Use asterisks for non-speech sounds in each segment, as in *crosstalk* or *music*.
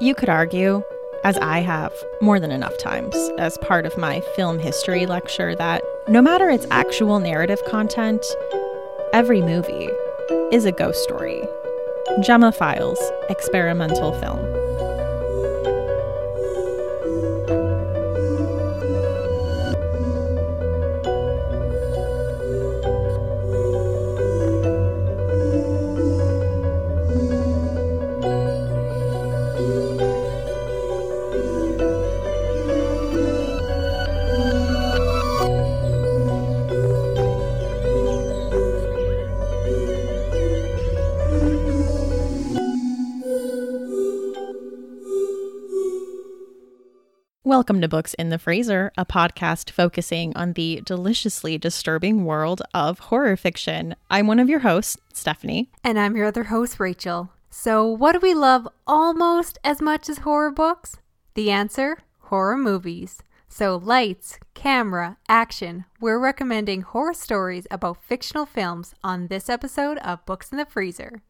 You could argue, as I have more than enough times as part of my film history lecture, that no matter its actual narrative content, every movie is a ghost story. Gemma Files, experimental film. Welcome to Books in the Freezer, a podcast focusing on the deliciously disturbing world of horror fiction. I'm one of your hosts, Stephanie. And I'm your other host, Rachel. So, what do we love almost as much as horror books? The answer horror movies. So, lights, camera, action. We're recommending horror stories about fictional films on this episode of Books in the Freezer.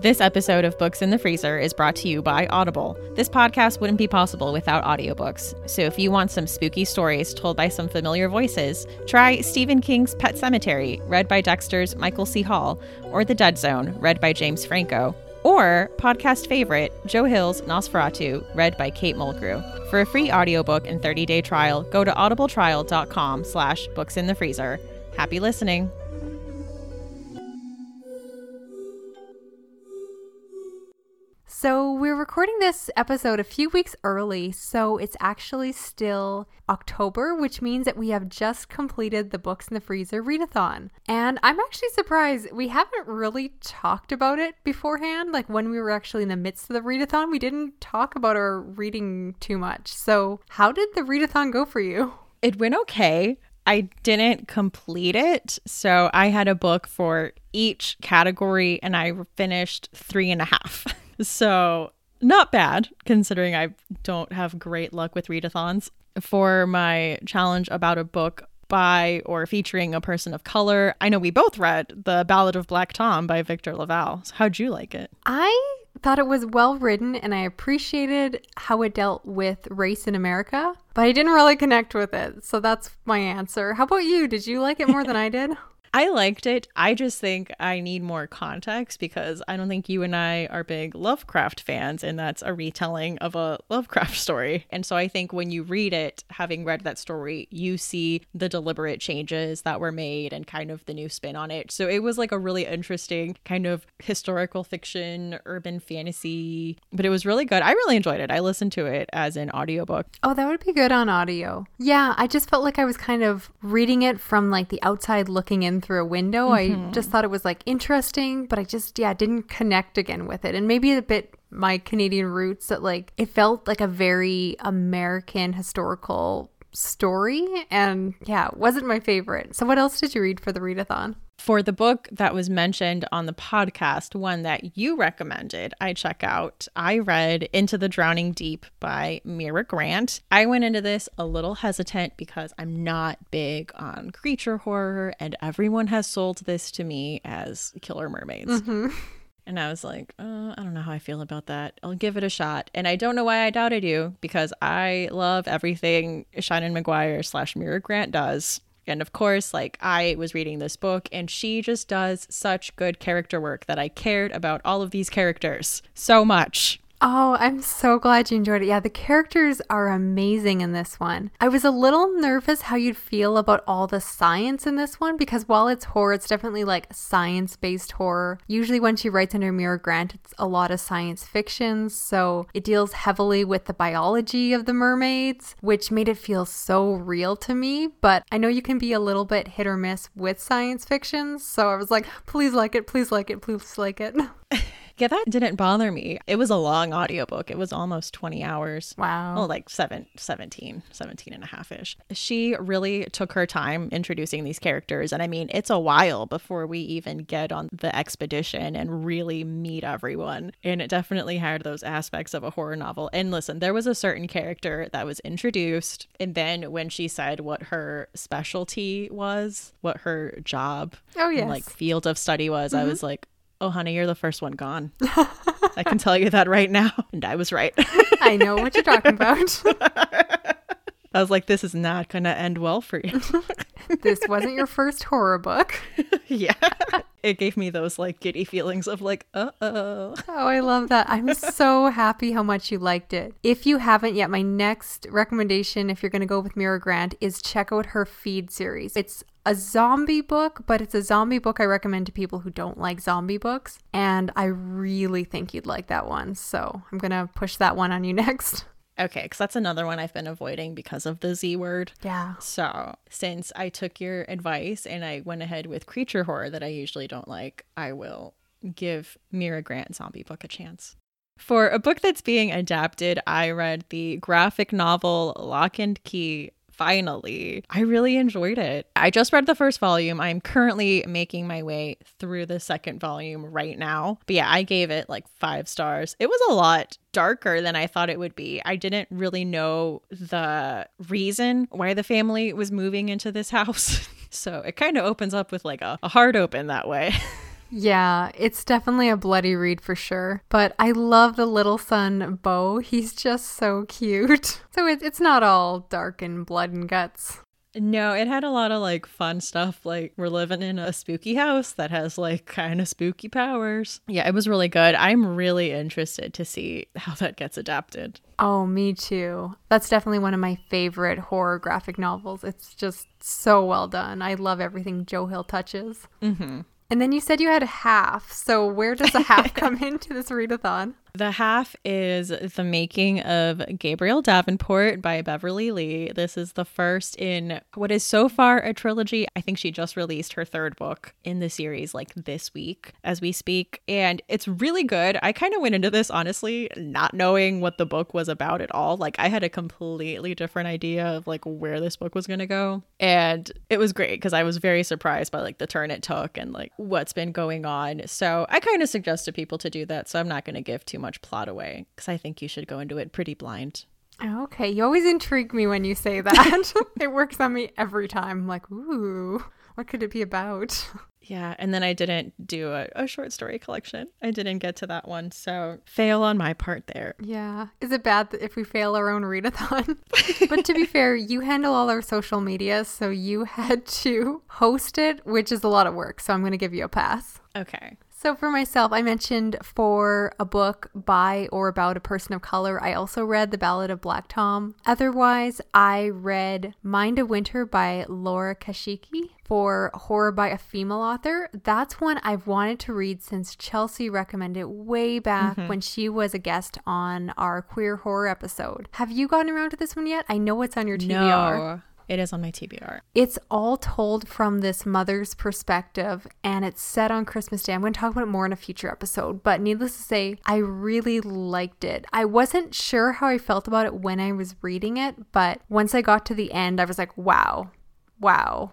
This episode of Books in the Freezer is brought to you by Audible. This podcast wouldn't be possible without audiobooks. So if you want some spooky stories told by some familiar voices, try Stephen King's Pet Sematary, read by Dexter's Michael C. Hall, or The Dead Zone, read by James Franco, or podcast favorite Joe Hill's NOS4A2, read by Kate Mulgrew. For a free audiobook and 30-day trial, go to audibletrial.com slash books in the freezer. Happy listening. So, we're recording this episode a few weeks early, so it's actually still October, which means that we have just completed the Books in the Freezer readathon. And I'm actually surprised we haven't really talked about it beforehand. Like when we were actually in the midst of the readathon, we didn't talk about our reading too much. So, how did the readathon go for you? It went okay. I didn't complete it. So I had a book for each category and I finished three and a half. *laughs* So, not bad considering I don't have great luck with readathons. For my challenge about a book by or featuring a person of color, I know we both read The Ballad of Black Tom by Victor LaValle. So how'd you like it? I thought it was well written and I appreciated how it dealt with race in America, but I didn't really connect with it. So that's my answer. How about you? Did you like it more than I did? *laughs* I liked it. I just think I need more context because I don't think you and I are big Lovecraft fans, and that's a retelling of a Lovecraft *laughs* story. And so I think when you read it, having read that story, you see the deliberate changes that were made and kind of the new spin on it. So it was like a really interesting kind of historical fiction, urban fantasy, but it was really good. I really enjoyed it. I listened to it as an audiobook. Oh, that would be good on audio. Yeah, I just felt like I was kind of reading it from like the outside looking in through a window. Mm-hmm. I just thought it was like interesting, but I just, yeah, didn't connect again with it. And maybe a bit my Canadian roots that like it felt like a very American historical story. And yeah, it wasn't my favorite. So, what else did you read for the readathon? For the book that was mentioned on the podcast, one that you recommended, I check out. I read Into the Drowning Deep by Mira Grant. I went into this a little hesitant because I'm not big on creature horror, and everyone has sold this to me as killer mermaids. Mm-hmm. And I was like, uh, I don't know how I feel about that. I'll give it a shot. And I don't know why I doubted you because I love everything Seanan McGuire slash Mira Grant does. And of course, like I was reading this book and she just does such good character work that I cared about all of these characters so much. Oh, I'm so glad you enjoyed it. Yeah, the characters are amazing in this one. I was a little nervous how you'd feel about all the science in this one because while it's horror, it's definitely like science based horror. Usually, when she writes under Mira Grant, it's a lot of science fiction. So it deals heavily with the biology of the mermaids, which made it feel so real to me. But I know you can be a little bit hit or miss with science fiction. So I was like, please like it, please like it, please like it. *laughs* Yeah, that didn't bother me. It was a long audiobook. It was almost 20 hours. Wow. Well, like seven, 17, 17 and a half ish. She really took her time introducing these characters. And I mean, it's a while before we even get on the expedition and really meet everyone. And it definitely had those aspects of a horror novel. And listen, there was a certain character that was introduced. And then when she said what her specialty was, what her job, oh, yes. like field of study was, mm-hmm. I was like, Oh, honey, you're the first one gone. I can tell you that right now. *laughs* And I was right. I know what you're talking *laughs* about. I was like, this is not going to end well for you. *laughs* this wasn't your first horror book. yeah. It gave me those like giddy feelings of like, uh oh. Oh, I love that. I'm so happy how much you liked it. If you haven't yet, my next recommendation, if you're going to go with Mira Grant, is check out her feed series. It's a zombie book, but it's a zombie book I recommend to people who don't like zombie books. And I really think you'd like that one. So I'm going to push that one on you *laughs* next. Okay, because that's another one I've been avoiding because of the Z word. Yeah. So, since I took your advice and I went ahead with creature horror that I usually don't like, I will give Mira Grant Zombie Book a chance. For a book that's being adapted, I read the graphic novel Locke and Key finally. I really enjoyed it. I just read the first volume. I'm currently making my way through the second volume right now. But yeah, I gave it like five stars. It was a lot darker than I thought it would be. I didn't really know the reason why the family was moving into this *laughs* house. so it kind of opens up with like a, a hard open that way. *laughs* Yeah, it's definitely a bloody read for sure. But I love the little son, Bo. He's just so cute. *laughs* So it, it's not all dark and blood and guts. No, it had a lot of like fun stuff. Like, we're living in a spooky house that has like kind of spooky powers. Yeah, it was really good. I'm really interested to see how that gets adapted. Oh, me too. That's definitely one of my favorite horror graphic novels. It's just so well done. I love everything Joe Hill touches. Mm-hmm. And then you said you had half. So where does a half *laughs* come into this readathon? The half is The Making of Gabriel Davenport by Beverly Lee. This is the first in what is so far a trilogy. I think she just released her third book in the series like this week as we speak. And it's really good. I kind of went into this honestly not knowing what the book was about at all. Like I had a completely different idea of like where this book was going to go. And it was great because I was very surprised by like the turn it took and like what's been going on. So I kind of suggest to people to do that. So I'm not going to give too much much plot away because I think you should go into it pretty blind. Okay, you always intrigue me when you say that. *laughs* *laughs* it works on me every time. I'm like, ooh, what could it be about? Yeah, and then I didn't do a, a, short story collection. I didn't get to that one, so fail on my part there. Yeah. Is it bad if we fail our own readathon? *laughs* but to be fair, you handle all our social media, so you had to host it, which is a lot of work. So I'm going to give you a pass. Okay. So, for myself, I mentioned for a book by or about a person of color, I also read The Ballad of Black Tom. Otherwise, I read Mind of Winter by Laura Kasischke for horror by a female author. That's one I've wanted to read since Chelsea recommended it way back mm-hmm. when she was a guest on our queer horror episode. Have you gotten around to this one yet? I know it's on your TBR. No. It is on my TBR. It's all told from this mother's perspective and it's set on Christmas Day. I'm going to talk about it more in a future episode, but needless to say, I really liked it. I wasn't sure how I felt about it when I was reading it, but once I got to the end, I was like, wow, wow,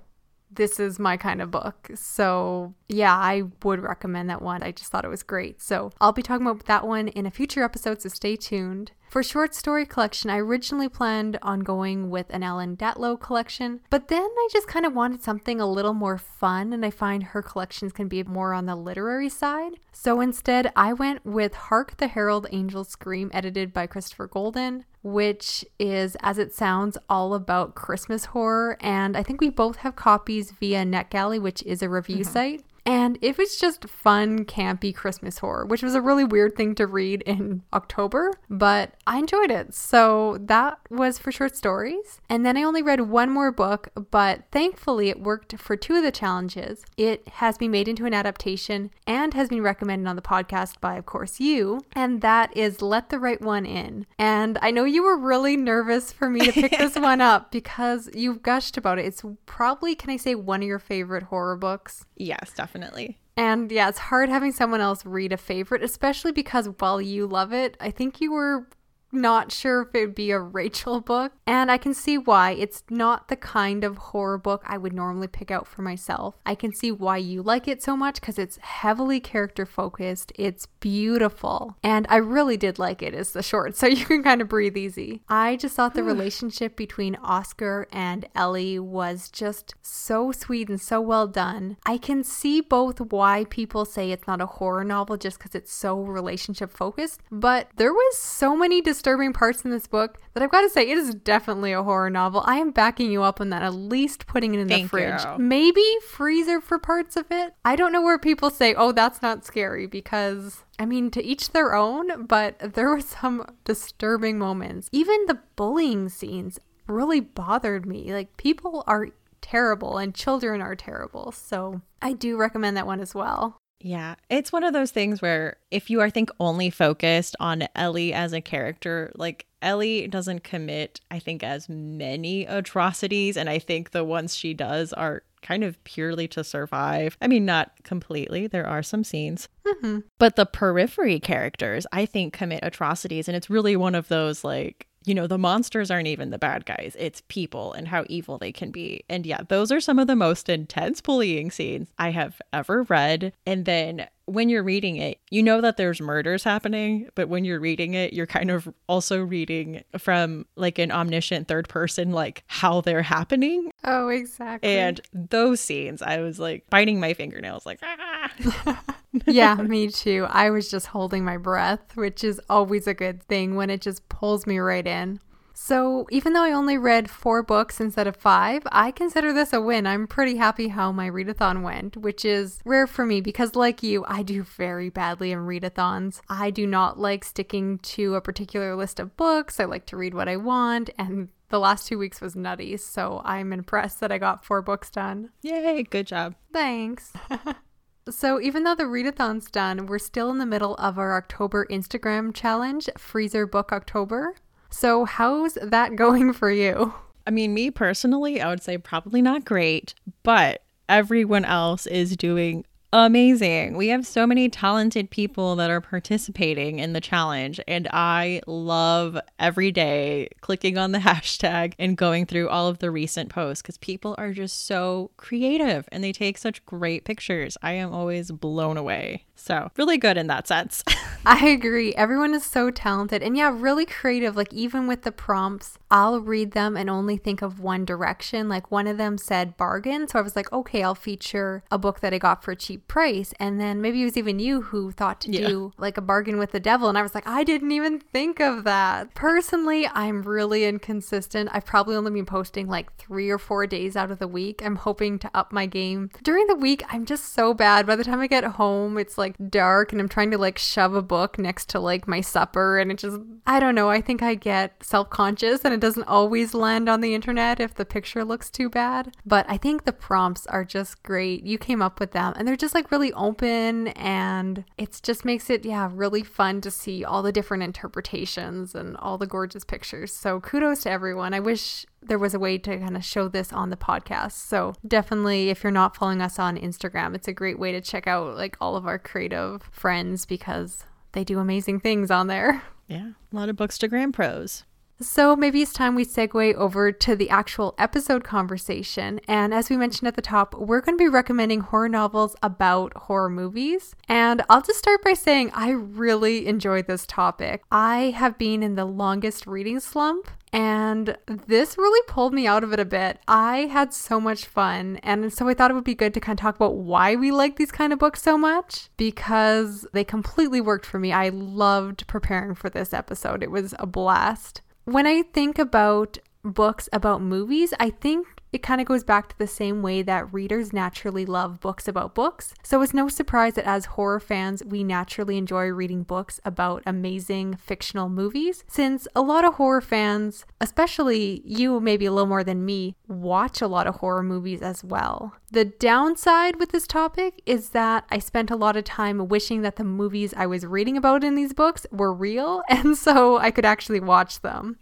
this is my kind of book. So, yeah, I would recommend that one. I just thought it was great. So, I'll be talking about that one in a future episode, so stay tuned. For short story collection, I originally planned on going with an Ellen Datlow collection, but then I just kind of wanted something a little more fun, and I find her collections can be more on the literary side. So instead, I went with Hark the Herald Angels Scream, edited by Christopher Golden, which is, as it sounds, all about Christmas horror. And I think we both have copies via NetGalley, which is a review mm-hmm. site. And it was just fun, campy Christmas horror, which was a really weird thing to read in October, but I enjoyed it. So that was for short stories. And then I only read one more book, but thankfully it worked for two of the challenges. It has been made into an adaptation and has been recommended on the podcast by, of course, you. And that is Let the Right One In. And I know you were really nervous for me to pick *laughs* this one up because you've gushed about it. It's probably, can I say, one of your favorite horror books? Yes, definitely definitely. And yeah, it's hard having someone else read a favorite, especially because while you love it, I think you were not sure if it would be a Rachel book, and I can see why. It's not the kind of horror book I would normally pick out for myself. I can see why you like it so much because it's heavily character focused, it's beautiful, and I really did like it, is the short, so *laughs* you can kind of breathe easy. I just thought the relationship between Oscar and Ellie was just so sweet and so well done. I can see both why people say it's not a horror novel just because it's so relationship focused, but there was so many disturbing parts in this book that I've got to say it is definitely a horror novel. I am backing you up on that, at least putting it in Thank the fridge. you. Maybe freezer for parts of it. I don't know where people say, oh, that's not scary because. I mean, to each their own, but there were some disturbing moments. Even the bullying scenes really bothered me. Like, people are terrible and children are terrible. So, I do recommend that one as well. Yeah, it's one of those things where if you, I think, only focused on Ellie as a character, like Ellie doesn't commit, I think, as many atrocities. And I think the ones she does are kind of purely to survive. I mean, not completely, there are some scenes. hmm But the periphery characters, I think, commit atrocities. And it's really one of those like, you know, the monsters aren't even the bad guys. It's people and how evil they can be. And yeah, those are some of the most intense bullying scenes I have ever read. And then when you're reading it, you know that there's murders happening, but when you're reading it, you're kind of also reading from like an omniscient third person, like how they're happening. Oh, exactly. And those scenes, I was like biting my fingernails, like, *laughs* ah. *laughs* *laughs* yeah, me too. I was just holding my breath, which is always a good thing when it just pulls me right in. So, even though I only read four books instead of five, I consider this a win. I'm pretty happy how my readathon went, which is rare for me because, like you, I do very badly in readathons. I do not like sticking to a particular list of books. I like to read what I want, and the last two weeks was nutty. So, I'm impressed that I got four books done. Yay, good job. Thanks. *laughs* so, even though the readathon's done, we're still in the middle of our October Instagram challenge, Freezer Book October. So, how's that *laughs* going for you? I mean, me personally, I would say probably not great, but everyone else is doing amazing. We have so many talented people that are participating in the challenge, and I love every day clicking on the *laughs* hashtag and going through all of the recent posts because people are just so creative and they take such great pictures. I am always blown away. So, really good in that sense. *laughs* I agree. Everyone is so talented and yeah, really creative. Like, even with the prompts, I'll read them and only think of one direction. Like, one of them said bargain. So I was like, okay, I'll feature a book that I got for a cheap price. And then maybe it was even you who thought to Yeah. do like a bargain with the devil. And I was like, I didn't even think of that. Personally, I'm really inconsistent. I've probably only been posting like three or four days out of the week. I'm hoping to up my game. During the week, I'm just so bad. By the time I get home, it's like dark and I'm trying to like shove a book next to like my supper. And it just, I don't know. I think I get self conscious and it doesn't always land on the internet if the picture looks too bad. But I think the prompts are just great. You came up with them and they're just like really open and it just makes it, yeah, really fun to see all the different interpretations and all the gorgeous pictures. So kudos to everyone. I wish there was a way to kind of show this on the podcast. So definitely if you're not following us on Instagram, it's a great way to check out like all of our creative friends because they do amazing things on there. yeah, a lot of books to Pros. So maybe it's time we segue over to the actual episode conversation. And as we mentioned at the top, we're going to be recommending horror novels about horror movies. And I'll just start by saying I really enjoyed this topic. I have been in the longest reading slump. And this really pulled me out of it a bit. I had so much fun. And so I thought it would be good to kind of talk about why we like these kind of books so much because they completely worked for me. I loved preparing for this episode, it was a blast. When I think about books about movies, I think it kind of goes back to the same way that readers naturally love books about books. So it's no surprise that as horror fans, we naturally enjoy reading books about amazing fictional movies, since a lot of horror fans, especially you, maybe a little more than me, watch a lot of horror movies as well. The downside with this topic is that I spent a lot of time wishing that the movies I was reading about in these books were real, *laughs* and so I could actually watch them.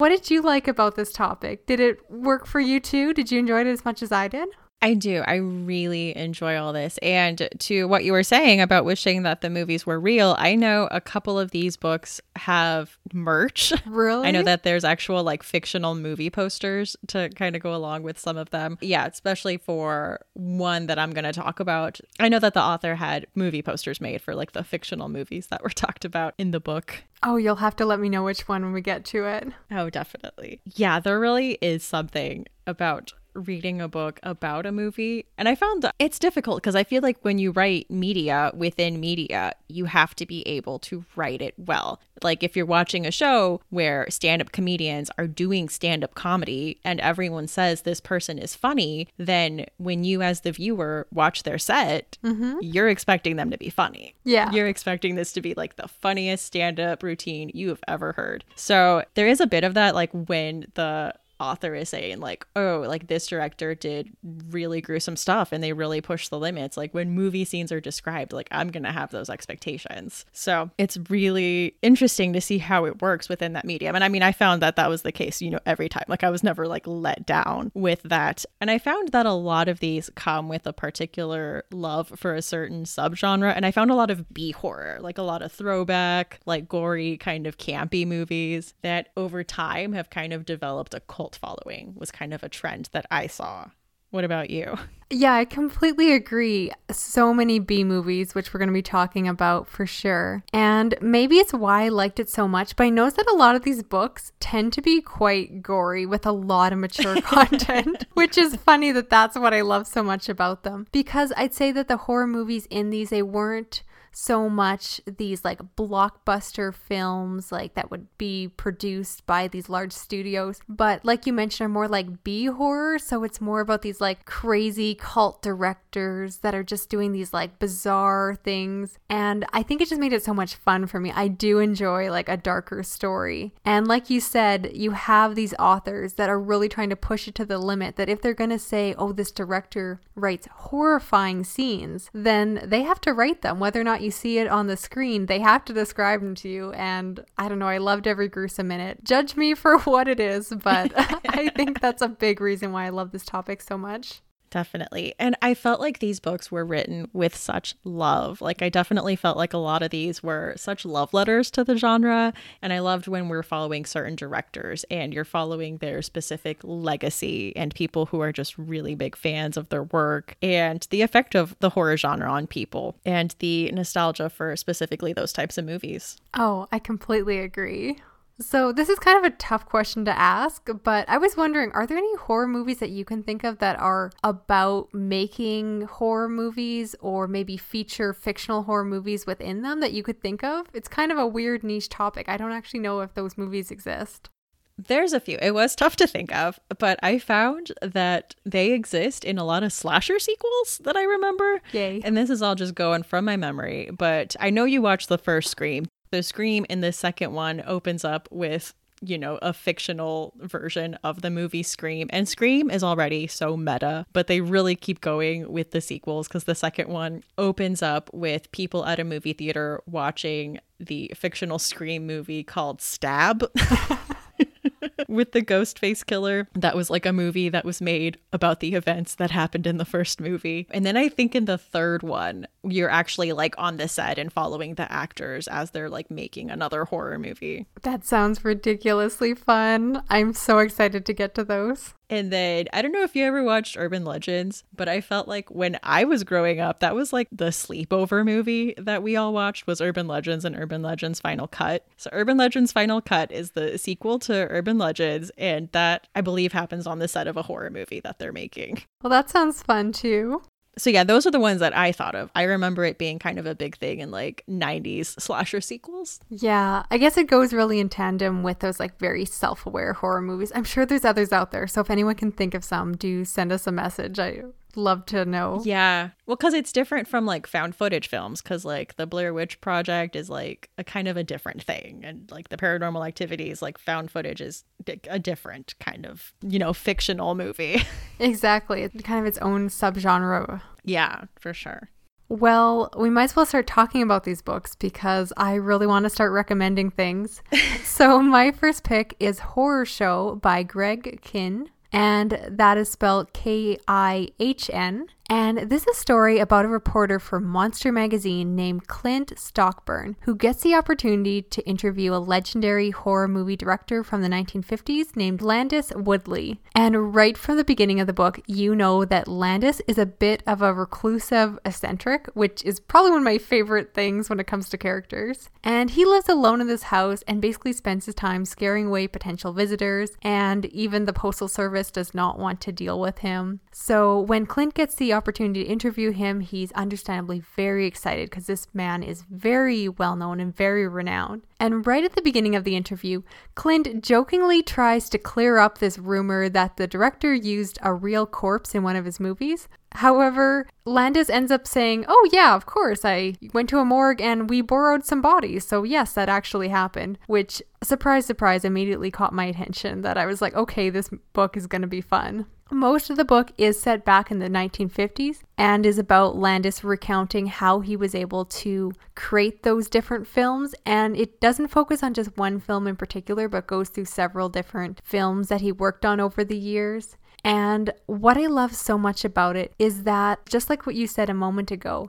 What did you like about this topic? Did it work for you too? Did you enjoy it as much as I did? I do. I really enjoy all this. And to what you were saying about wishing that the movies were real, I know a couple of these books have merch. Really? *laughs* I know that there's actual like fictional movie posters to kind of go along with some of them. Yeah, especially for one that I'm going to talk about. I know that the author had movie posters made for like the fictional movies that were *laughs* talked about in the book. Oh, you'll have to let me know which one when we get to it. Oh, definitely. Yeah, there really is something about reading a book about a movie. And I found that it's difficult because I feel like when you write media within media, you have to be able to write it well. Like if you're watching a show where stand up comedians are doing stand up comedy and everyone says this person is funny, then when you, as the viewer, watch their set, mm-hmm. you're expecting them to be funny. Yeah. You're expecting this to be like the funniest stand up routine you have ever heard. So there is a bit of that, like when the author is saying like oh like this director did really gruesome stuff and they really pushed the limits. Like when movie scenes are described like i'm gonna have those expectations. So it's really interesting to see how it works within that medium. And i mean i found that that was the case you know every time. Like i was never like let down with that. And i found that a lot of these come with a particular love for a certain subgenre. And i found a lot of b horror like a lot of throwback like gory kind of campy movies that over time have kind of developed a cult following was kind of a trend that i saw what about you Yeah, I completely agree. So many B movies, which we're going to be talking about for sure. And maybe it's why I liked it so much, but I noticed that a lot of these books tend to be quite gory with a lot of mature *laughs* content, which is funny that that's what I love so much about them. Because I'd say that the horror movies in these, they weren't so much these like blockbuster films like that would be produced by these large studios. But like you mentioned are more like b horror so it's more about these like crazy cult directors that are just doing these like bizarre things. And i think it just made it so much fun for me. I do enjoy like a darker story. And like you said you have these authors that are really trying to push it to the limit that if they're going to say oh this director writes horrifying scenes then they have to write them whether or not you see it on the screen they have to describe them to you and i don't know i loved every gruesome minute. Judge me for *laughs* what it is but *laughs* i think that's a big reason why i love this topic so much Definitely. And I felt like these books were written with such love. Like, I definitely felt like a lot of these were such love letters to the genre. And I loved when we're following certain directors and you're following their specific legacy and people who are just really big fans of their work and the effect of the horror genre on people and the nostalgia for specifically those types of movies. oh i completely agree so this is kind of a tough question to ask, but I was wondering, are there any horror movies that you can think of that are about making horror movies or maybe feature fictional horror movies within them that you could think of? It's kind of a weird niche topic. I don't actually know if those movies exist. There's a few. It was tough to think of, but I found that they exist in a lot of slasher sequels that I remember. Yay. And this is all just going from my memory, but I know you watched the first Scream. The Scream in the second one opens up with you know, a fictional version of the movie Scream. And Scream is already so meta, but they really keep going with the sequels because the second one opens up with people at a movie theater watching the fictional Scream movie called Stab. *laughs* with the ghost face killer. That was like a movie that was made about the events that happened in the first movie. And then I think in the third one, you're actually like on the set and following the actors as they're like making another horror movie. That sounds ridiculously fun. I'm so excited to get to those. And then I don't know if you ever watched Urban Legends, but I felt like when I was growing up, that was like the sleepover movie that we all watched was Urban Legends and Urban Legends Final Cut. So Urban Legends Final Cut is the sequel to Urban Legends and that I believe happens on the set of a horror movie that they're making. Well, that sounds fun too. So yeah, those are the ones that I thought of. I remember it being kind of a big thing in like 90s slasher sequels. Yeah, I guess it goes really in tandem with those like very self aware horror movies. I'm sure there's others out there. So if anyone can think of some, do send us a message. I love to know. Yeah. Well, because it's different from like found footage films, because like the Blair Witch Project is like a kind of a different thing. And like the paranormal activities, like found footage is a different kind of, you know, fictional movie. *laughs* Exactly. It's kind of its own subgenre. yeah, for sure. Well, we might as well start talking about these books because I really want to start recommending things. *laughs* so, my first pick is Horror Show by Greg Kihn. And that is spelled K I H N. And this is a story about a reporter for Monster Magazine named Clint Stockburn, who gets the opportunity to interview a legendary horror movie director from the 1950s named Landis Woodley. And right from the beginning of the book, you know that Landis is a bit of a reclusive eccentric, which is probably one of my favorite things when it comes to characters. And he lives alone in this house and basically spends his time scaring away potential visitors, and even the Postal Service does not want to deal with him. So when Clint gets the opportunity to interview him, he's understandably very excited because this man is very well known and very renowned. And right at the beginning of the interview, Clint jokingly tries to clear up this rumor that the director used a real corpse in one of his movies. However, Landis ends up saying, Oh, yeah, of course, I went to a morgue and we borrowed some bodies. So, yes, that actually happened, which, surprise, surprise, immediately caught my attention that I was like, okay, this book is going to be fun. Most of the book is set back in the 1950s and is about Landis recounting how he was able to create those different films. And it doesn't focus on just one film in particular, but goes through several different films that he worked on over the years. And what I love so much about it is that, just like what you said a moment ago,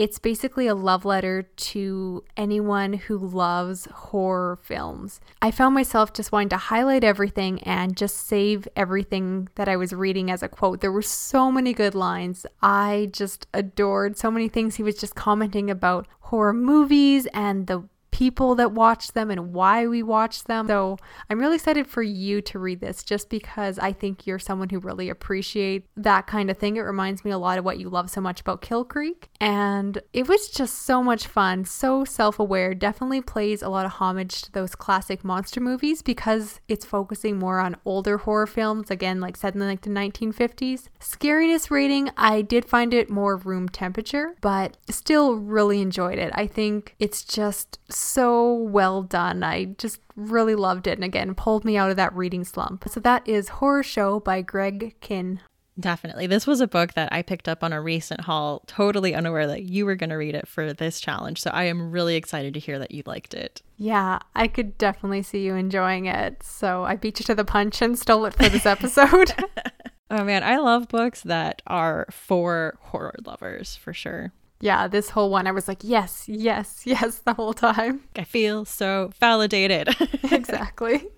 it's basically a love letter to anyone who loves horror films. I found myself just wanting to highlight everything and just save everything that I was reading as a quote. There were so many good lines. I just adored so many things he was just commenting about horror movies and the people that watch them and why we watch them. So I'm really excited for you to read this just because I think you're someone who really appreciates that kind of thing. It reminds me a lot of what you love so much about Kill Creek. And it was just so much fun, so self aware. Definitely plays a lot of homage to those classic monster movies because it's focusing more on older horror films, again, like set in like the 1950s. Scariness rating, I did find it more room temperature, but still really enjoyed it. I think it's just well done. I just really loved it and again pulled me out of that reading slump. So that is Horror Show by Greg Kihn. Definitely. This was a book that I picked up on a recent haul, totally unaware that you were going to read it for this challenge. So I am really excited to hear that you liked it. Yeah, I could definitely see you enjoying it. So I beat you to the punch and stole it for this episode. *laughs* oh man, I love books that are for horror lovers for sure yeah, this whole one, I was like, yes, yes, *laughs* yes, the whole time. I feel so validated. *laughs* exactly.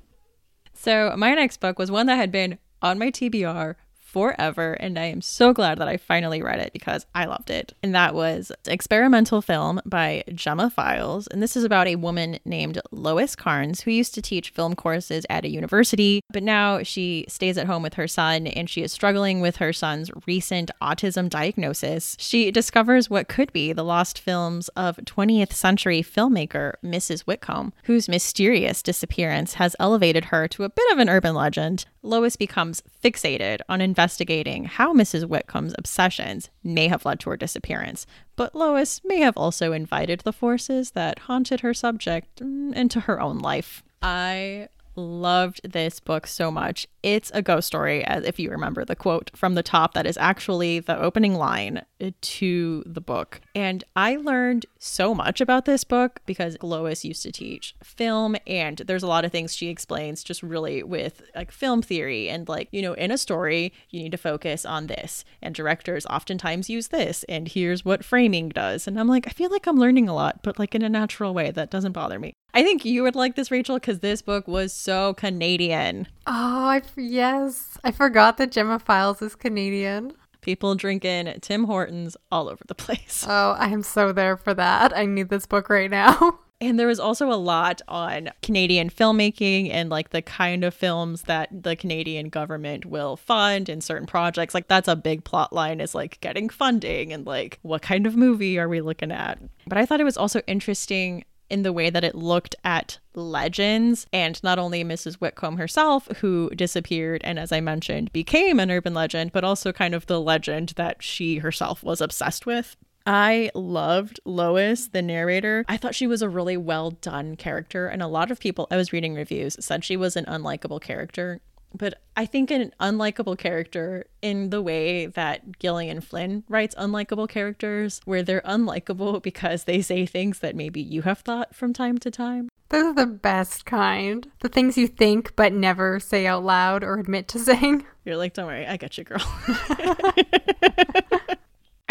So, my next book was one that had been on my TBR forever. And I am so glad that I finally read it because I loved it. And that was Experimental Film by Gemma Files. And this is about a woman named Lois Cairns who used to teach film courses at a university, but now she stays at home with her son and she is struggling with her son's recent autism diagnosis. She discovers what could be the lost films of 20th century filmmaker Mrs. Whitcomb, whose mysterious disappearance has elevated her to a bit of an urban legend. Lois becomes fixated on investigating how Mrs. Whitcomb's obsessions may have led to her disappearance, but Lois may have also invited the forces that haunted her subject mm, into her own life. I loved this book so much. It's a ghost story, as if you remember the quote from the top, that is actually the opening line uh, to the book. And I learned so much about this book because Lois used to teach film, and there's a lot of things she explains just really with like film theory and like, you know, in a story, you need to focus on this. And directors oftentimes use this, and here's what framing does. And I'm like, I feel like I'm learning a lot, but like in a natural way that doesn't bother me. I think you would like this, Rachel, because this book was so Canadian. Oh, I, yes. I forgot that Gemma Files is Canadian. People drinking Tim Hortons all over the *laughs* place. Oh, I am so there for that. I need this book right now. *laughs* And there was also a lot on Canadian filmmaking and like the kind of films that the Canadian government will fund in certain projects. Like that's a big plot line is like getting funding and like what kind of movie are we looking at. But I thought it was also interesting in the way that it looked at legends and not only Mrs. Whitcomb herself, who disappeared and, as I mentioned, became an urban legend, but also kind of the legend that she herself was obsessed with. I loved Lois, the narrator. I thought she was a really well done character, and a lot of people I was reading reviews said she was an unlikable character. But I think an unlikable character in the way that Gillian Flynn writes unlikable characters, where they're unlikable *laughs* because they say things that maybe you have thought from time to time. Those are the best kind. The things you think but never say out loud or admit to saying. You're like, don't worry, I got you, girl. *laughs* *laughs*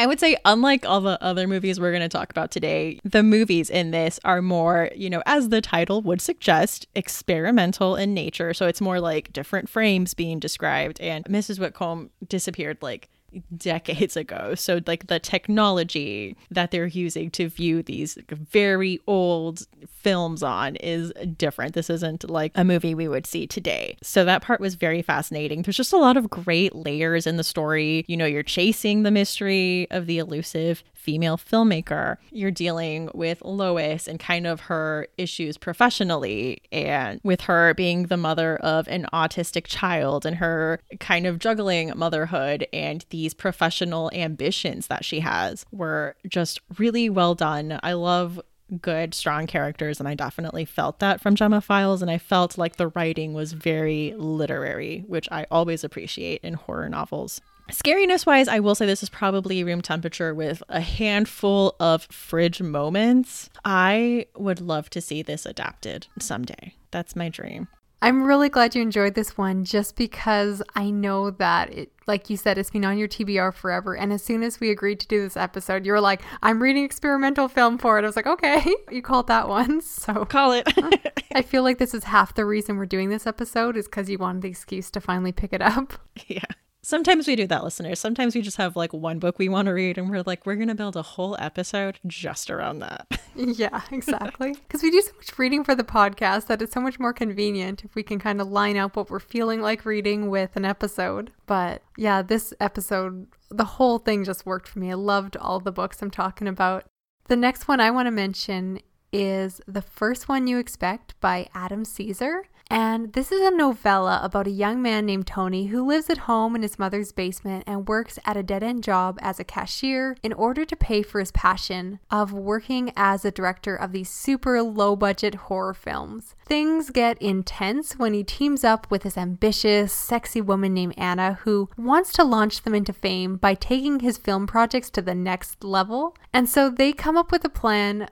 I would say, unlike all the other movies we're going to talk about today, the movies in this are more, you know, as the title would suggest, experimental in nature. So it's more like different frames being described. And Mrs. Whitcomb disappeared like decades ago. So, like the technology that they're using to view these very old films on is different. This isn't like a movie we would see today. So, that part was very fascinating. There's just a lot of great layers in the story. You know, you're chasing the mystery of the elusive female filmmaker. You're dealing with Lois and kind of her issues professionally, and with her being the mother of an autistic child and her kind of juggling motherhood and these professional ambitions that she has were just really well done. I love good, strong characters, and I definitely felt that from Gemma Files. And I felt like the writing was very literary, which I always appreciate in horror novels. Scariness wise, I will say this is probably room temperature with a handful of fridge moments. I would love to see this adapted someday. That's my dream. I'm really glad you enjoyed this one just because I know that it, like you said, it's been on your TBR forever. And as soon as we agreed to do this episode, you were like, I'm reading experimental film for it. I was like, okay, *laughs* you called that one. *laughs* So call it. *laughs* I feel like this is half the reason we're doing this episode is because you wanted the excuse to finally pick it up. Yeah. Sometimes we do that, listeners. Sometimes we just have like one book we want to read and we're like, we're going to build a whole episode just around that. *laughs* yeah, exactly. Because we do so much reading for the podcast that it's so much more convenient if we can kind of line up what we're feeling like reading with an episode. But yeah, this episode, the whole thing just worked for me. I loved all the books I'm talking about. The next one I want to mention is The First One You Expect by Adam Cesare. And this is a novella about a young man named Tony who lives at home in his mother's basement and works at a dead end job as a cashier in order to pay for his passion of working as a director of these super low budget horror films. Things get intense when he teams up with this ambitious, sexy woman named Anna who wants to launch them into fame by taking his film projects to the next level. And so they come up with a plan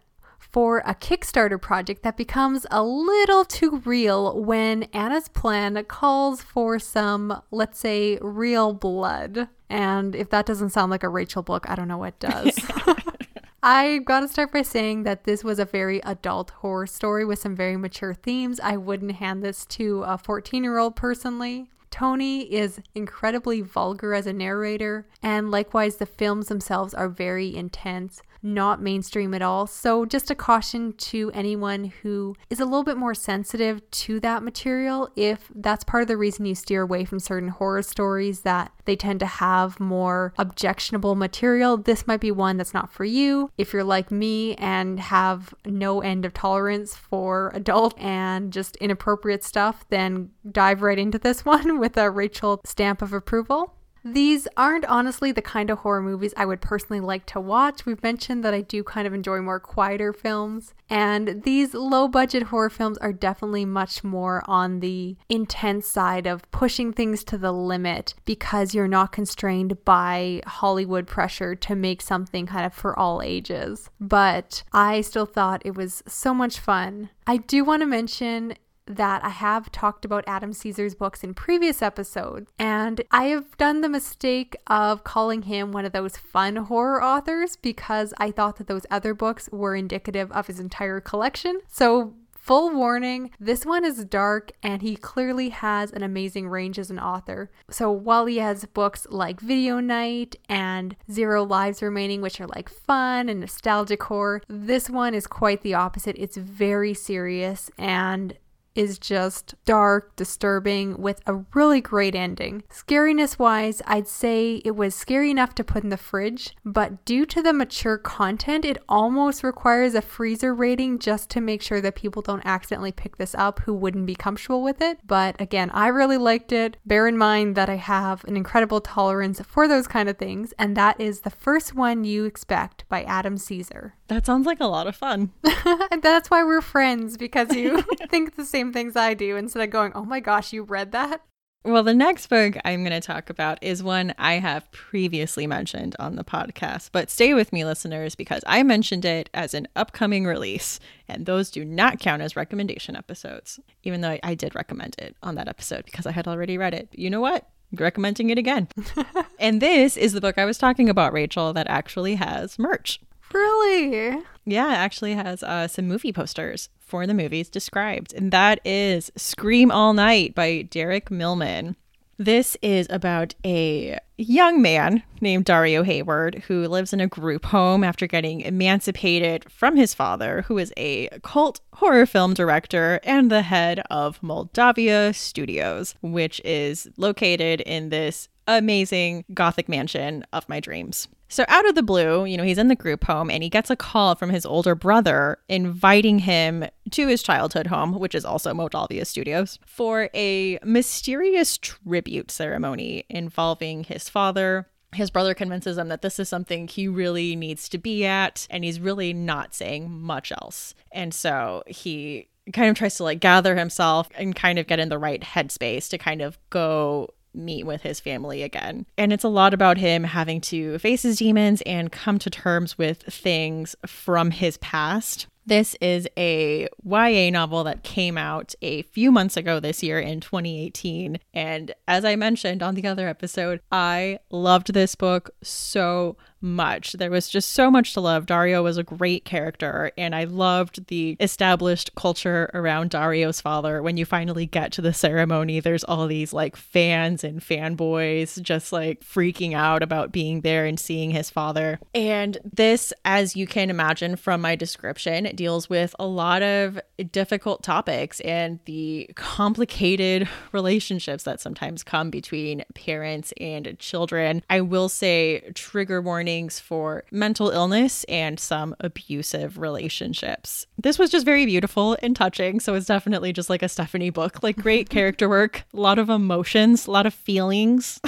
for a Kickstarter project that becomes a little too real when Anna's plan calls for some, let's say, real blood. And if that doesn't sound like a Rachel book, I don't know what does. *laughs* I gotta start by saying that this was a very adult horror story with some very mature themes. I wouldn't hand this to a 14 year old personally. Tony is incredibly vulgar as a narrator, and likewise, the films themselves are very intense not mainstream at all. So, just a caution to anyone who is a little bit more sensitive to that material if that's part of the reason you steer away from certain horror stories that they tend to have more objectionable material. This might be one that's not for you. If you're like me and have no end of tolerance for adult and just inappropriate stuff, then dive right into this *laughs* one with a Rachel stamp of approval. These aren't honestly the kind of horror movies I would personally like to watch. We've mentioned that I do kind of enjoy more quieter films, and these low budget horror films are definitely much more on the intense side of pushing things to the limit because you're not constrained by Hollywood pressure to make something kind of for all ages. But I still thought it was so much fun. I do want to mention that I have talked about Adam Cesare's books in previous episodes, and I have done the mistake of calling him one of those fun horror authors because I thought that those other books were indicative of his entire collection. So, full warning, this one is dark and he clearly has an amazing range as an author. So, while he has books like Video Night and Zero Lives Remaining, which are like fun and nostalgic horror, this one is quite the opposite. It's very serious and is just dark, disturbing, with a really great ending. Scariness wise, I'd say it was scary enough to put in the fridge, but due to the mature content, it almost requires a freezer rating just to make sure that people don't accidentally pick this up who wouldn't be comfortable with it. But again, I really liked it. Bear in mind that I have an incredible tolerance for those kind of things, and that is the first one you expect by Adam Cesare. That sounds like a lot of fun. *laughs* that's why we're friends because you *laughs* think the same things I do instead of going, oh my gosh, you read that? Well, the next book I'm going to talk about is one I have previously mentioned on the podcast, but stay with me, listeners, because I mentioned it as an upcoming release, and those do not count as recommendation episodes, even though I did recommend it on that episode because I had already read it. But you know what? recommending it again. *laughs* and this is the book I was talking about, Rachel, that actually has merch. Really? Yeah, it actually has uh, some movie posters for the movies described. And that is Scream All Night by Derek Milman. This is about a young man named Dario Hayward who lives in a group home after getting emancipated from his father, who is a cult horror film director and the head of Moldavia Studios, which is located in this amazing gothic mansion of my dreams. So, out of the blue, you know, he's in the group home and he gets a call from his older brother inviting him to his childhood home, which is also Moldavia Studios, for a mysterious tribute ceremony involving his father. His brother convinces him that this is something he really needs to be at, and he's really not saying much else. And so he kind of tries to like gather himself and kind of get in the right headspace to kind of go meet with his family again. And it's a lot about him having to face his demons and come to terms with things from his past. This is a YA novel that came out a few months ago this year in 2018. And as I mentioned on the other episode, I loved this book so much. There was just so much to love. Dario was a great character, and I loved the established culture around Dario's father. When you finally get to the ceremony, there's all these like fans and fanboys just like freaking out about being there and seeing his father. And this, as you can imagine from my description, deals with a lot of difficult topics and the complicated *laughs* relationships that sometimes come between parents and children. I will say, trigger warning warnings for mental illness and some abusive relationships. This was just very beautiful and touching. So it's definitely just like a Stephanie book, like great *laughs* character work, a lot of emotions, a lot of feelings.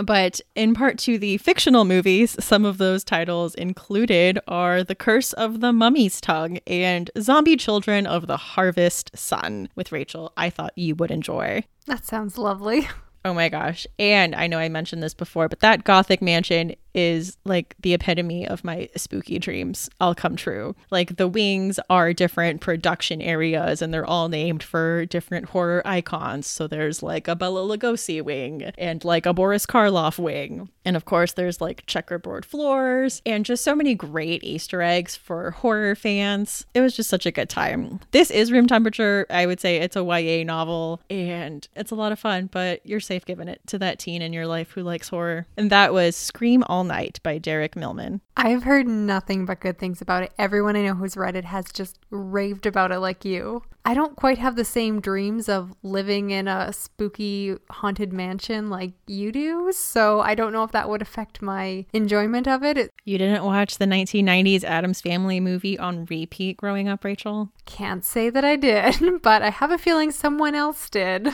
But in part to the fictional movies, some of those titles included are The Curse of the Mummy's Tongue and Zombie Children of the Harvest Sun with Rachel. I thought you would enjoy. That sounds lovely. Oh my gosh. And I know I mentioned this before, but that Gothic mansion is like the epitome of my spooky dreams all come true. Like the wings are different production areas and they're all named for different horror icons. So there's like a Bela Lugosi wing and like a Boris Karloff wing. And of course, there's like checkerboard floors and just so many great Easter eggs for horror fans. It was just such a good time. This is room temperature. I would say it's a YA novel and it's a lot of fun, but you're safe giving it to that teen in your life who likes horror. And that was Scream All Night by Derek Milman. I've heard nothing but good things about it. Everyone I know who's read it has just raved about it like you. I don't quite have the same dreams of living in a spooky haunted mansion like you do, so I don't know if that would affect my enjoyment of it. You didn't watch the 1990s Addams Family movie on repeat growing up, Rachel? Can't say that I did, *laughs* but I have a feeling someone else did.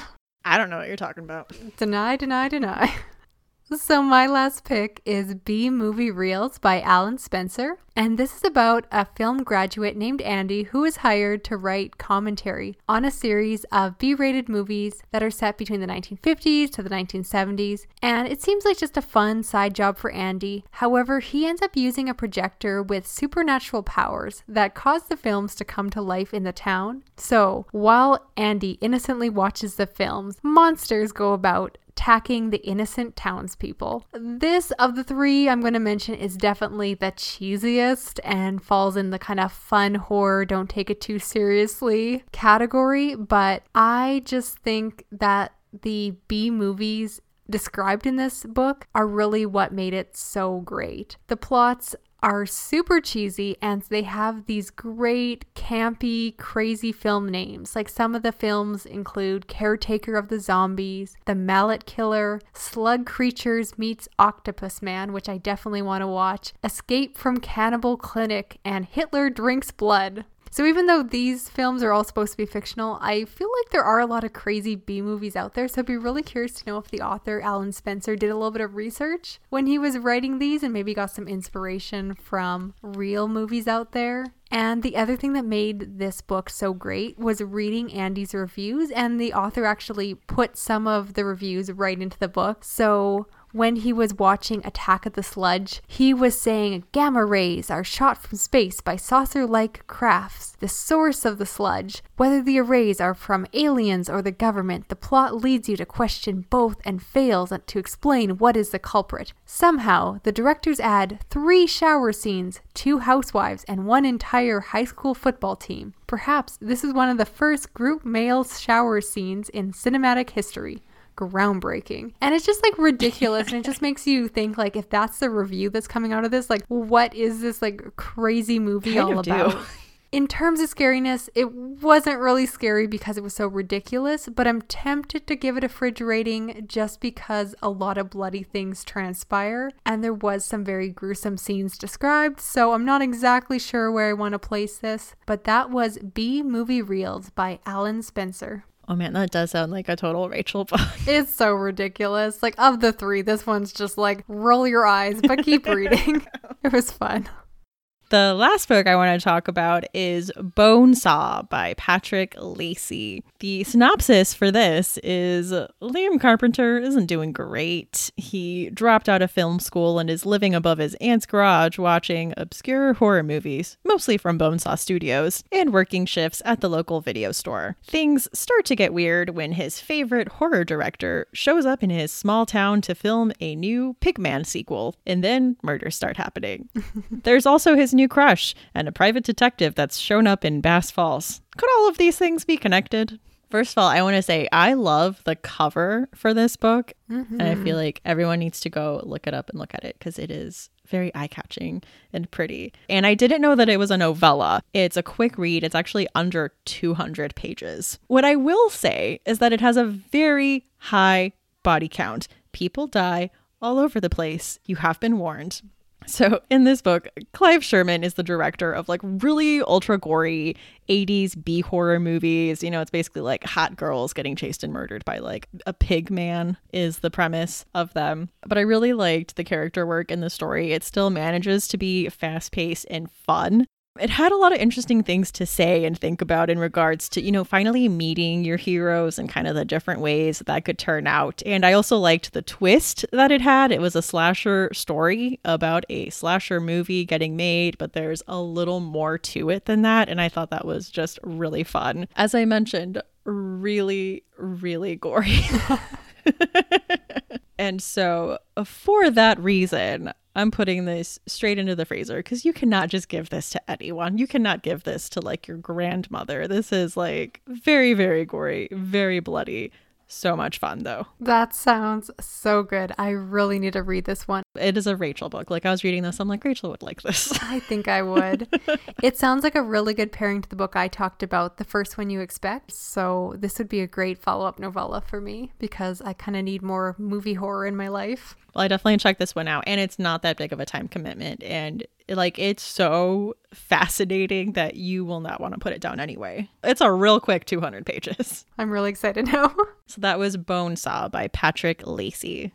I don't know what you're talking about. Deny, deny, deny. So, my last pick is B Movie Reels by Alan Spencer. And this is about a film graduate named Andy who is hired to write commentary on a series of B rated movies that are set between the 1950s to the 1970s. And it seems like just a fun side job for Andy. However, he ends up using a projector with supernatural powers that cause the films to come to life in the town. So, while Andy innocently watches the films, monsters go about attacking the innocent townspeople. This of the three I'm going to mention is definitely the cheesiest and falls in the kind of fun horror, don't take it too seriously category, but I just think that the B movies described in this book are really what made it so great. The plots are super cheesy and they have these great, campy, crazy film names. Like some of the films include Caretaker of the Zombies, The Mallet Killer, Slug Creatures Meets Octopus Man, which I definitely want to watch, Escape from Cannibal Clinic, and Hitler Drinks Blood. So even though these films are all supposed to be fictional, I feel like there are a lot of crazy B movies out there. So I'd be really curious to know if the author, Alan Spencer, did a little bit of research when he was writing these and maybe got some inspiration from real movies out there. And the other thing that made this book so great was reading Andy's reviews, and the author actually put some of the reviews right into the book. So when he was watching Attack of the Sludge, he was saying gamma rays are shot from space by saucer like crafts, the source of the sludge. Whether the arrays are from aliens or the government, the plot leads you to question both and fails to explain what is the culprit. Somehow, the directors add three shower scenes, two housewives, and one entire high school football team. Perhaps this is one of the first group male shower scenes in cinematic history groundbreaking. And it's just like ridiculous. and it just makes you think like if that's the review that's coming out of this, like what is this like crazy movie Kind all do. about? In terms of scariness, it wasn't really scary because it was so ridiculous, but I'm tempted to give it a fridge rating just because a lot of bloody things transpire and there was some very gruesome scenes described, so I'm not exactly sure where I want to place this, but that was B Movie Reels by Alan Spencer. Oh man, that does sound like a total Rachel book. *laughs* It's so ridiculous. Like of the three, this one's just like roll your eyes, but keep *laughs* reading. it was fun. The last book I want to talk about is Bone Saw by Patrick Lacey. The synopsis for this is Liam Carpenter isn't doing great. He dropped out of film school and is living above his aunt's garage watching obscure horror movies, mostly from Bonesaw Studios, and working shifts at the local video store. Things start to get weird when his favorite horror director shows up in his small town to film a new Pigman sequel, and then murders start happening. *laughs* There's also his new crush and a private detective that's shown up in Bass Falls. Could all of these things be connected? First of all, I want to say I love the cover for this book. And I feel mm-hmm. like everyone needs to go look it up and look at it because it is very eye catching and pretty. And I didn't know that it was a novella. It's a quick read, it's actually under 200 pages. What I will say is that it has a very high body count. People die all over the place. You have been warned. So, in this book, Clive Sherman is the director of like really ultra gory 80s B horror movies. You know, it's basically like hot girls getting chased and murdered by like a pig man, is the premise of them. But I really liked the character work in the story. It still manages to be fast paced and fun. It had a lot of interesting things to say and think about in regards to, you know, finally meeting your heroes and kind of the different ways that, that could turn out. And I also liked the twist that it had. It was a slasher story about a slasher movie getting made, but there's a little more to it than that. And I thought that was just really fun. As I mentioned, really, really gory. *laughs* *laughs* and so, uh, for that reason, I'm putting this straight into the freezer because you cannot just give this to anyone. You cannot give this to like your grandmother. This is like very, very gory, very bloody. So much fun though. That sounds so good. I really need to read this one. It is a Rachel book. Like I was reading this, I'm like, Rachel would like this. *laughs* I think I would. *laughs* it sounds like a really good pairing to the book I talked about, the first one you expect. So this would be a great follow up novella for me because I kind of need more movie horror in my life. Well, I definitely check this one out, and it's not that big of a time commitment, and like it's so fascinating that you will not want to put it down anyway. It's a real quick 200 pages. *laughs* I'm really excited now. So that was Bone Saw by Patrick Lacey.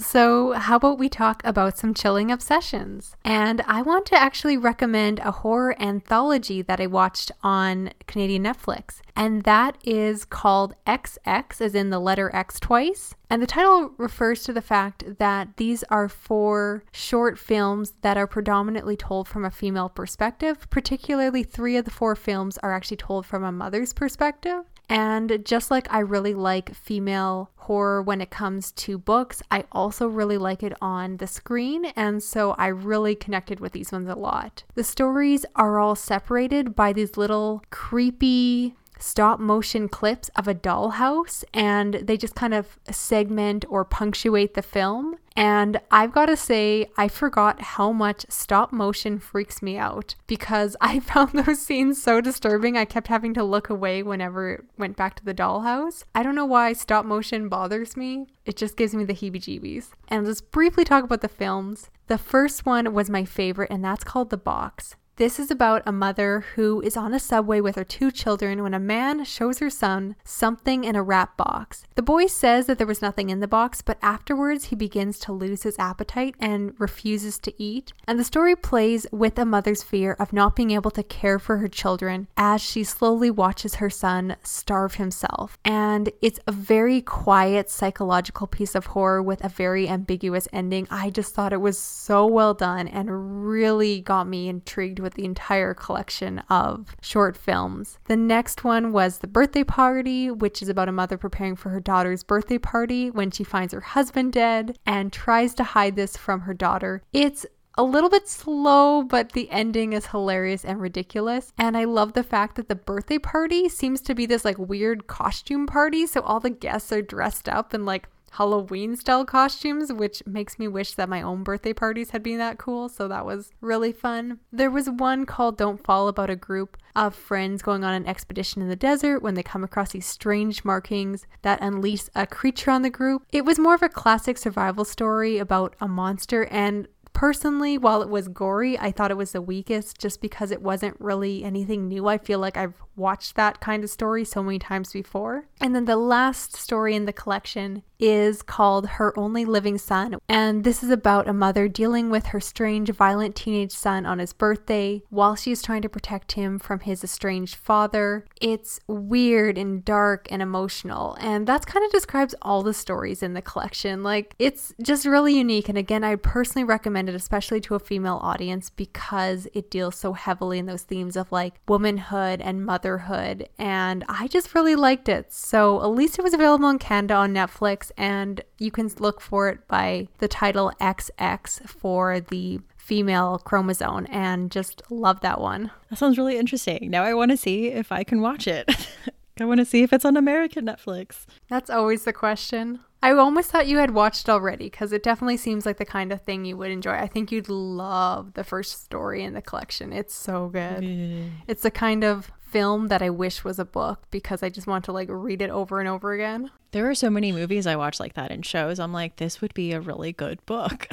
So, how about we talk about some chilling obsessions? And I want to actually recommend a horror anthology that I watched on Canadian Netflix, and that is called XX, as in the letter X twice. And the title refers to the fact that these are four short films that are predominantly told from a female perspective. Particularly, three of the four films are actually told from a mother's perspective. And just like I really like female horror when it comes to books, I also really like it on the screen. And so I really connected with these ones a lot. The stories are all separated by these little creepy stop motion clips of a dollhouse and they just kind of segment or punctuate the film. And I've got to say, I forgot how much stop motion freaks me out because *laughs* I found those scenes so disturbing. I kept having to look away whenever it went back to the dollhouse. I don't know why stop motion bothers me, it just gives me the heebie jeebies. And let's briefly talk about the films. The first one was my favorite, and that's called The Box. This is about a mother who is on a subway with her two children when a man shows her son something in a wrap box. The boy says that there was nothing in the box, but afterwards he begins to lose his appetite and refuses to eat. And the story plays with a mother's fear of not being able to care for her children as she slowly watches her son starve himself. And it's a very quiet psychological piece of horror with a very ambiguous ending. I just thought it was so well done and really got me intrigued with with the entire collection of short films. The next one was The Birthday Party, which is about a mother preparing for her daughter's birthday party when she finds her husband dead and tries to hide this from her daughter. It's a little bit slow, but the ending is hilarious and ridiculous. And I love the fact that the birthday party seems to be this like weird costume party. So all the guests are dressed up in like Halloween style costumes, which makes me wish that my own birthday parties had been that cool. So that was really fun. There was one called Don't Fall about a group of friends going on an expedition in the desert when they come across these strange markings that unleash a creature on the group. It was more of a classic survival story about a monster and Personally, while it was gory, I thought it was the weakest just because it wasn't really anything new. I feel like I've watched that kind of story so many times before. And then the last story in the collection is called Her Only Living Son. And this is about a mother dealing with her strange, violent teenage son on his birthday while she's trying to protect him from his estranged father. It's weird and dark and emotional. And that's kind of describes all the stories in the collection. Like, it's just really unique. And again, I personally recommend it, especially to a female audience, because it deals so heavily in those themes of like womanhood and motherhood. And I just really liked it. So, at least it was available in Canada on Netflix and you can look for it by the title XX for the female chromosome and just love that one. That sounds really interesting. Now I want to see if I can watch it. *laughs* I want to see if it's on American Netflix. That's always the question. I almost thought you had watched already because it definitely seems like the kind of thing you would enjoy. I think you'd love the first story in the collection. It's so good. Yeah. It's the kind of film that I wish was a book because I just want to like read it over and over again. There are so many movies I watch like that in shows. I'm like, this would be a really good book.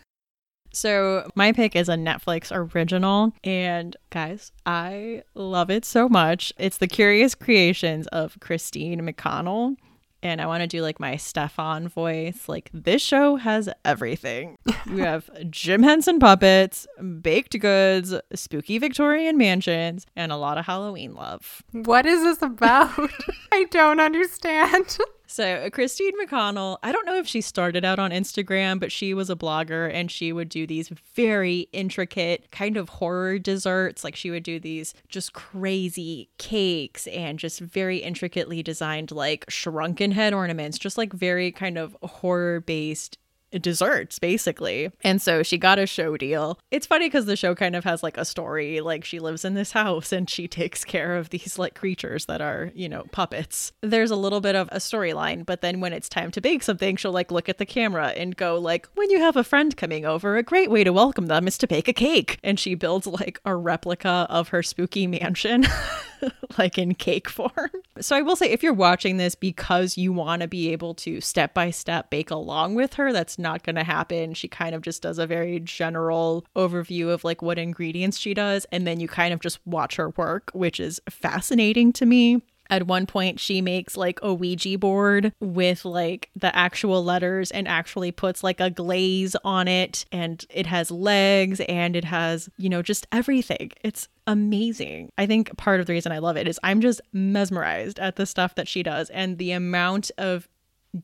*laughs* so, my pick is a Netflix original. And guys, I love it so much. It's The Curious Creations of Christine McConnell and I want to do like my Stefon voice. Like this show has everything. *laughs* we have Jim Henson puppets, baked goods, spooky Victorian mansions, and a lot of Halloween love. What is this about? *laughs* I don't understand. *laughs* So, uh, Christine McConnell, I don't know if she started out on Instagram, but she was a blogger and she would do these very intricate kind of horror desserts. Like, she would do these just crazy cakes and just very intricately designed, like shrunken head ornaments, just like very kind of horror based desserts basically. And so she got a show deal. It's funny because the show kind of has like a story. Like she lives in this *laughs* house and she takes care of these like creatures that are, you know, puppets. There's a little bit of a storyline, but then when it's time to bake something, she'll like look at the camera and go like, "When you have a friend coming over, a great way to welcome them is to bake a cake." And she builds like a replica of her spooky mansion. *laughs* like in cake form. So I will say if you're watching this because you want to be able to step by step bake along with her, that's not going to happen. She kind of just does a very general overview of like what ingredients she does and then you kind of just watch her work, which is fascinating to me. At one point, she makes like a Ouija board with like the actual letters and actually puts like a glaze on it. And it has legs and it has, you know, just everything. It's amazing. I think part of the reason I love it is I'm just mesmerized at the stuff that she does and the amount of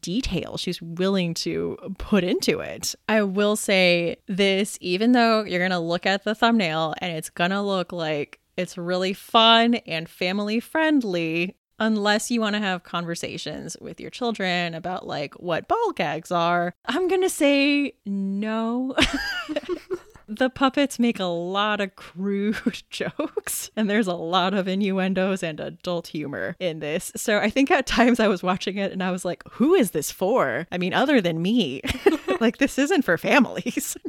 detail she's willing to put into it. I will say this, even though you're going to look at the thumbnail and it's going to look like it's really fun and family friendly unless you want to have conversations with your children about like what ball gags are. I'm going to say no. *laughs* The puppets make a lot of crude *laughs* jokes, and there's a lot of innuendos and adult humor in this. So I think at times I was watching it and I was like, who is this for? I mean, other than me. *laughs* like, this isn't for families. *laughs*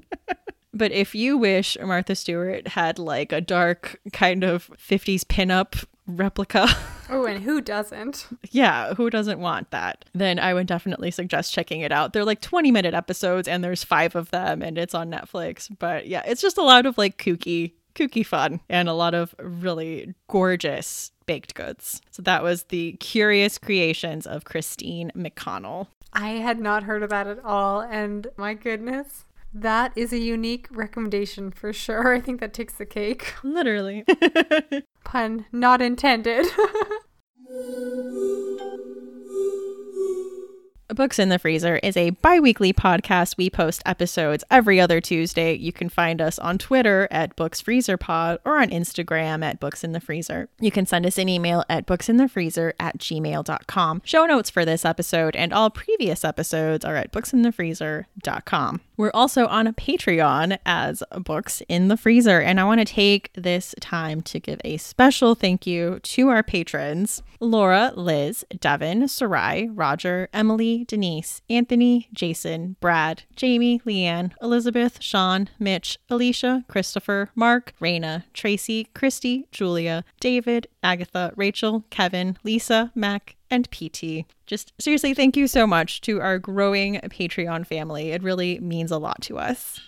But if you wish Martha Stewart had like a dark kind of 50s pinup replica. *laughs* Oh, and who doesn't? yeah, who doesn't want that? Then I would definitely suggest checking it out. They're like 20 minute episodes and there's five of them and it's on Netflix. But yeah, it's just a lot of like kooky, kooky fun and a lot of really gorgeous baked goods. So that was the curious creations of Christine McConnell. I had not heard of that at all. And my goodness, that is a unique recommendation for sure. *laughs* I think that takes the cake. *laughs* Literally. Pun not intended. *laughs* Books in the Freezer is a bi weekly podcast. We post episodes every other Tuesday. You can find us on Twitter at Books Freezer Pod or on Instagram at Books in the Freezer. You can send us an email at booksinthefreezer at gmail.com. Show notes for this episode and all previous episodes are at booksinthefreezer.com. We're also on Patreon as Books in the Freezer, and I want to take this time to give a special thank you to our patrons Laura, Liz, Devin, Sarai, Roger, Emily, Denise, Anthony, Jason, Brad, Jamie, Leanne, Elizabeth, Sean, Mitch, Alicia, Christopher, Mark, Raina, Tracy, Christy, Julia, David, Agatha, Rachel, Kevin, Lisa, Mac, and PT. Just seriously, thank you so much to our growing Patreon family. It really means a lot to us.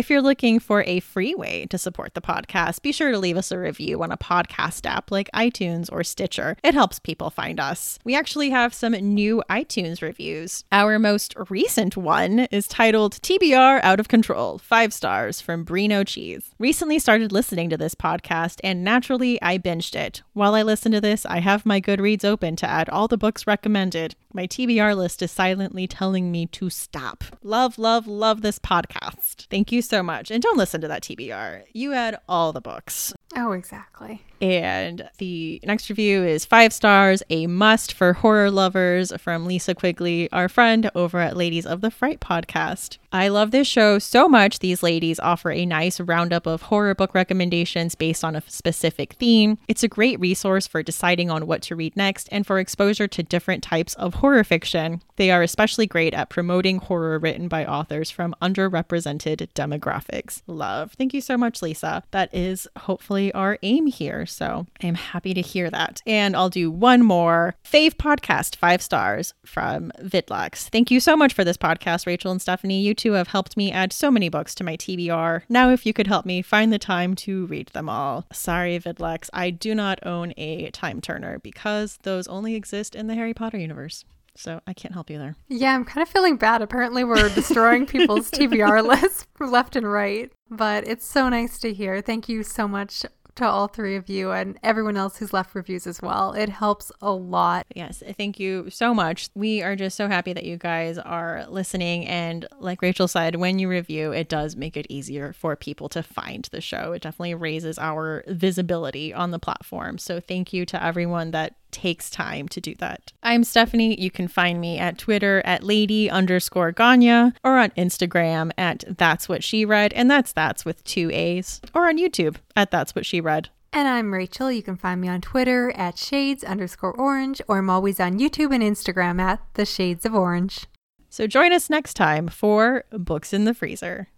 If you're looking for a free way to support the podcast, be sure to leave us a review on a podcast app like iTunes or Stitcher. It helps people find us. We actually have some new iTunes reviews. Our most recent one is titled TBR Out of Control, five stars from Brino Cheese. Recently started listening to this podcast and naturally I binged it. While I listen to this, I have my Goodreads open to add all the books recommended. My TBR list is silently telling me to stop. Love, love, love this podcast. Thank you so much. And don't listen to that TBR. You had all the books. Oh, exactly. And the next review is five stars, a must for horror lovers from Lisa Quigley, our friend over at Ladies of the Fright podcast. I love this show so much. These ladies offer a nice roundup of horror book recommendations based on a specific theme. It's a great resource for deciding on what to read next and for exposure to different types of horror fiction. They are especially great at promoting horror written by authors from underrepresented demographics. Love. Thank you so much, Lisa. That is hopefully our aim here. So I'm happy to hear that. And I'll do one more fave podcast, five stars from Vidlux. Thank you so much for this podcast, Rachel and Stephanie. You two have helped me add so many books to my TBR. Now, if you could help me find the time to read them all. Sorry, Vidlux, I do not own a time turner because those only exist in the Harry Potter universe. So I can't help you there. Yeah, I'm kind of feeling bad. Apparently, we're destroying *laughs* people's TBR *laughs* lists left and right. But it's so nice to hear. Thank you so much to all three of you and everyone else who's left reviews as well. It helps a lot. Yes, thank you so much. We are just so happy that you guys are listening. And like Rachel said, when you review, it does make it easier for people to find the show. It definitely raises our visibility on the platform. So thank you to everyone that takes time to do that. I'm Stephanie. You can find me at Twitter at lady underscore Ganya or on Instagram at that's what she read. And that's that's with two A's or on YouTube at that's what she read. And I'm Rachel. You can find me on Twitter at shades underscore orange, or I'm always on YouTube and Instagram at the shades of orange. So join us next time for Books in the Freezer.